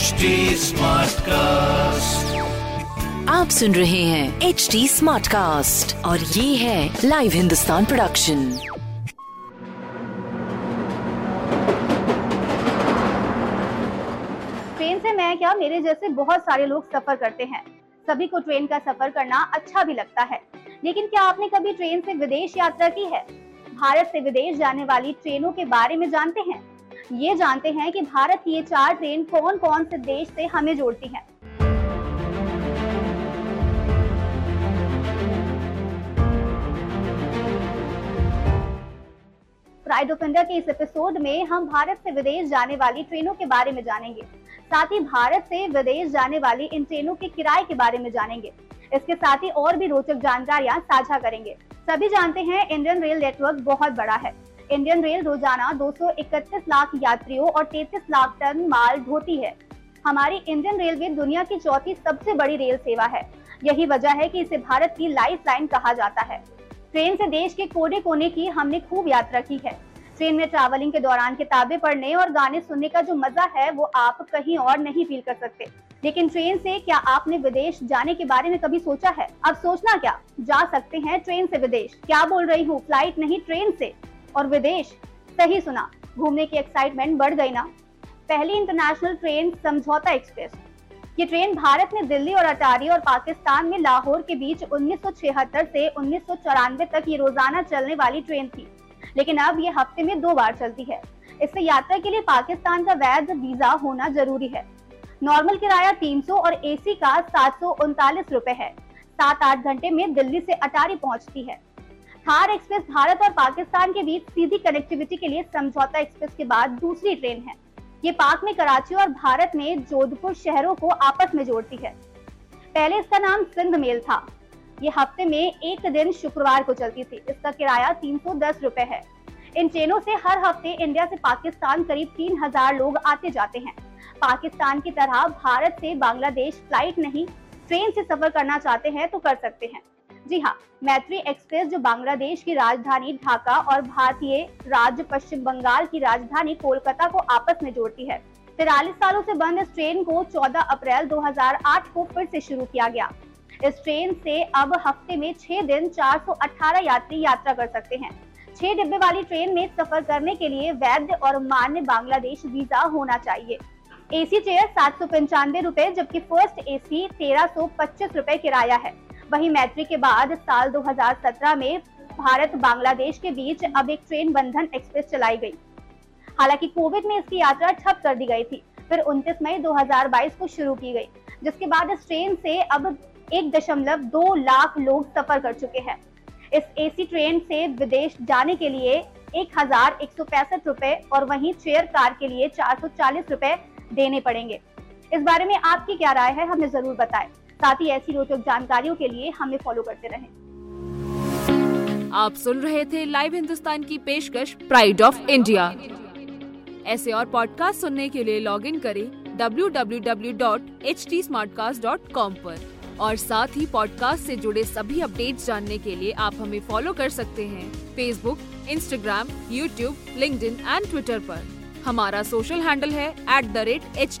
HD Smartcast. आप सुन रहे हैं एच डी स्मार्ट कास्ट और ये है लाइव हिंदुस्तान प्रोडक्शन ट्रेन से मैं क्या मेरे जैसे बहुत सारे लोग सफ़र करते हैं। सभी को ट्रेन का सफ़र करना अच्छा भी लगता है। लेकिन क्या आपने कभी ट्रेन से विदेश यात्रा की है? भारत से विदेश जाने वाली ट्रेनों के बारे में जानते हैं? ये जानते हैं कि भारत की ये चार ट्रेन कौन कौन से देश से हमें जोड़ती हैं। प्राइड ऑफ़ इंडिया के इस एपिसोड में हम भारत से विदेश जाने वाली ट्रेनों के बारे में जानेंगे। साथ ही भारत से विदेश जाने वाली इन ट्रेनों के किराए के बारे में जानेंगे। इसके साथ ही और भी रोचक जानकारियाँ साझा करेंगे। सभी जानते हैं इंडियन रेल नेटवर्क बहुत बड़ा है। इंडियन रेल रोज़ाना 231 लाख यात्रियों और 33 लाख टन माल ढोती है। हमारी इंडियन रेलवे दुनिया की चौथी सबसे बड़ी रेल सेवा है। यही वजह है कि इसे भारत की लाइफ लाइन कहा जाता है। ट्रेन से देश के कोने कोने की हमने खूब यात्रा की है। ट्रेन में ट्रैवलिंग के दौरान किताबें पढ़ने और गाने सुनने का जो मज़ा है, वो आप कहीं और नहीं फील कर सकते। लेकिन ट्रेन से क्या आपने विदेश जाने के बारे में कभी सोचा है? अब सोचना क्या? जा सकते हैं ट्रेन से विदेश। क्या बोल रही हूँ? फ़्लाइट नहीं, ट्रेन से। और विदेश। सही सुना, घूमने की एक्साइटमेंट बढ़ गई ना। पहली इंटरनेशनल ट्रेन समझौता एक्सप्रेस ये ट्रेन भारत में दिल्ली और अटारी और पाकिस्तान में लाहौर के बीच 1976 से उन्नीस सौ चौरानवे तक ये रोज़ाना चलने वाली ट्रेन थी। लेकिन अब ये हफ़्ते में दो बार चलती है। इससे यात्रा के लिए पाकिस्तान का वैध वीज़ा होना ज़रूरी है। नॉर्मल किराया 300 और एसी का सात रुपए है। सात आठ घंटे में दिल्ली से अटारी पहुँचती है। थार एक्सप्रेस भारत और पाकिस्तान के बीच सीधी कनेक्टिविटी के लिए समझौता एक्सप्रेस के बाद दूसरी ट्रेन है। ये पाक में कराची और भारत में जोधपुर शहरों को आपस में जोड़ती है। पहले इसका नाम सिंध मेल था। ये हफ़्ते में एक दिन शुक्रवार को चलती थी। इसका किराया तीन सौ दस रूपए है। इन ट्रेनों से हर हफ़्ते इंडिया से पाकिस्तान करीब तीन हज़ार लोग आते जाते हैं। पाकिस्तान की तरह भारत से बांग्लादेश फ़्लाइट नहीं, ट्रेन से सफ़र करना चाहते हैं तो कर सकते हैं। जी हाँ मैत्री एक्सप्रेस जो बांग्लादेश की राजधानी ढाका और भारतीय राज्य पश्चिम बंगाल की राजधानी कोलकाता को आपस में जोड़ती है। तिरालीस सालों से बंद इस ट्रेन को 14 अप्रैल 2008 को फिर से शुरू किया गया। इस ट्रेन से अब हफ़्ते में छह दिन 418 यात्री यात्रा कर सकते हैं। छह डिब्बे वाली ट्रेन में सफ़र करने के लिए वैध और मान्य बांग्लादेश वीज़ा होना चाहिए। एसी चेयर सात सौ पंचानवे रूपए, जबकि फ़र्स्ट एसी तेरह सौ पच्चीस रूपए किराया है। वहीं मैत्री के बाद साल 2017 में भारत बांग्लादेश के बीच अब एक ट्रेन बंधन एक्सप्रेस चलाई गई। हालाँकि कोविड में इसकी यात्रा ठप कर दी गई थी, फिर 29 मई 2022 को शुरू की गई, जिसके बाद इस ट्रेन से अब एक दशमलव दो लाख लोग सफ़र कर चुके हैं। इस एसी ट्रेन से विदेश जाने के लिए एक हज़ार एक सौ पैंसठ रूपए और वहीं चेयर कार के लिए चार सौ चालीस रूपए देने पड़ेंगे। इस बारे में आपकी क्या राय है, हमें ज़रूर बताएँ। साथ ही ऐसी रोचक जानकारियों के लिए हमें फॉलो करते रहें। आप सुन रहे थे लाइव हिंदुस्तान की पेशकश प्राइड ऑफ़ इंडिया ऐसे और पॉडकास्ट सुनने के लिए लॉग इन करें www.htsmartcast.com पर। और साथ ही पॉडकास्ट से जुड़े सभी अपडेट्स जानने के लिए आप हमें फॉलो कर सकते हैं Facebook Instagram YouTube link and Twitter पर। हमारा सोशल हैंडल है एट द रेट एच